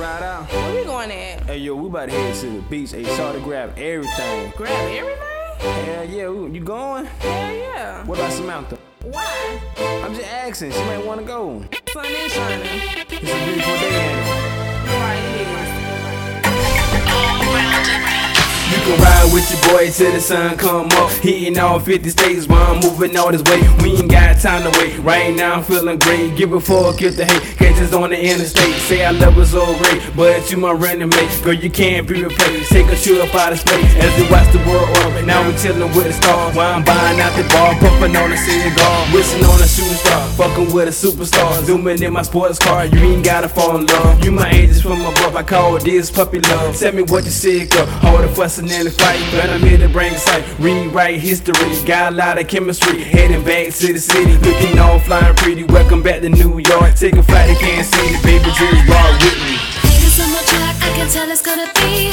ride out? Where we going at? Hey, yo, we about to head to the beach. Hey, saw to grab everything. Grab everything? Hell yeah, we- you going? Hell yeah. What about Samantha? Why? I'm just asking. She might want to go. Sun is shining. It's a beautiful day, can ride with your boy till the sun come up. Hitting all 50 states while I'm moving all this way. We ain't got time to wait. Right now I'm feeling great. Give a fuck if the hate catches on the interstate. Say I love was so great, but you my running mate. Girl, you can't be replaced. Take a trip up out of space as we watch the world orbit. Chilling with the stars while I'm buying out the bar, puffing on a cigar, wishing on a shooting star, fucking with a superstar, zooming in my sports car. You ain't gotta fall in love. You my angels from above. I call this puppy love. Tell me what you sick of. All the fussing and the fight, but I'm here to bring sight. Rewrite history. Got a lot of chemistry. Heading back to the city, looking all flying pretty. Welcome back to New York. Take a flight to Kansas City, baby. Just rock with me. Haters on my track, I can tell it's gonna be,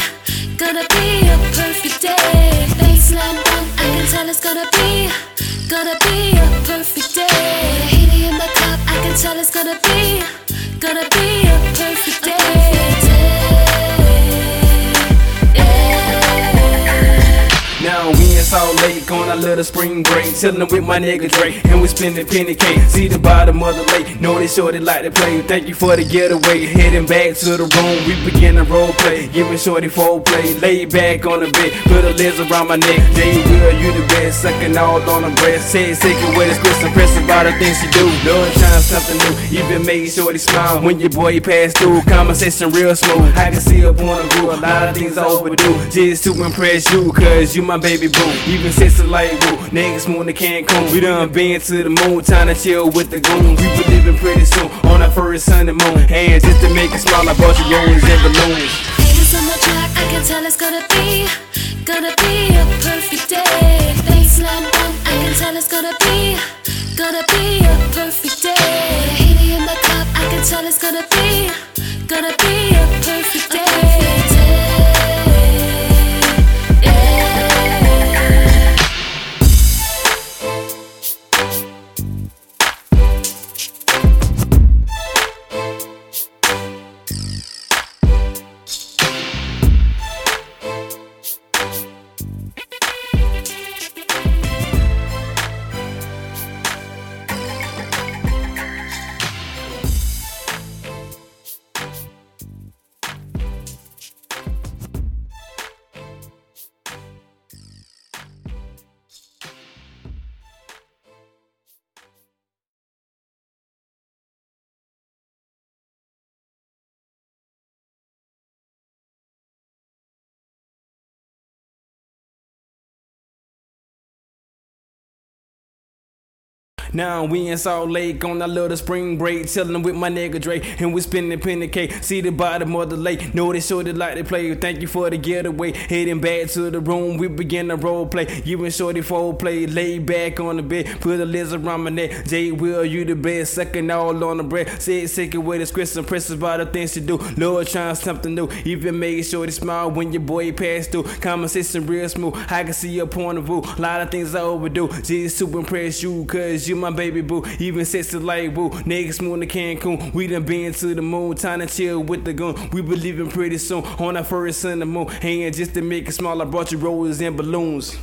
gonna be a perfect day. Tell it's gonna be, gonna be a perfect day. Haiti in my cup, I can tell it's gonna be, gonna be a perfect day. Salt Lake on a little spring break, chillin' with my nigga Drake, and we spending penny cake. See the bottom of the lake, know they shorty like to play. Thank you for the getaway, heading back to the room. We begin to role play, giving shorty full play. Lay back on the bed, put a lens around my neck. Jay will, you the best, sucking all on the breast. It, second with his Chris, impressive about the things she do. Lord, trying something new, even made shorty smile when your boy passed through. Conversation real smooth, I can see up on the groove. A lot of things I overdue, just to impress you, cause you my baby boo. Even since the light woo, niggas to Cancun. We done been to the moon, time to chill with the goons. We be living pretty soon on our first Sunday moon. And just to make it smile, I bought you roses and balloons. Haters on my track, I can tell it's gonna be, gonna be a perfect day. Baseline bump, I can tell it's gonna be, gonna be a perfect Now we in Salt Lake on a little spring break, chillin' with my nigga Drake, and we spinning penny cake. See the bottom of the lake, know they shorty like to play. Thank you for the getaway, heading back to the room. We begin to role play. You and shorty full play, lay back on the bed, put a lizard around my neck. Jay Will, you the best, sucking all on the. Say it sick with his Chris impressive about the things you do. Lord trying something new, even made shorty smile when your boy passed through. Conversation real smooth, I can see your point of view. A lot of things I overdo, just to impress you, cause you my baby boo. Even sexy like woo, niggas moving to Cancun. We done been to the moon, time to chill with the gun. We be leaving pretty soon on our first Sunday moon. And just to make it small, I brought you roses and balloons.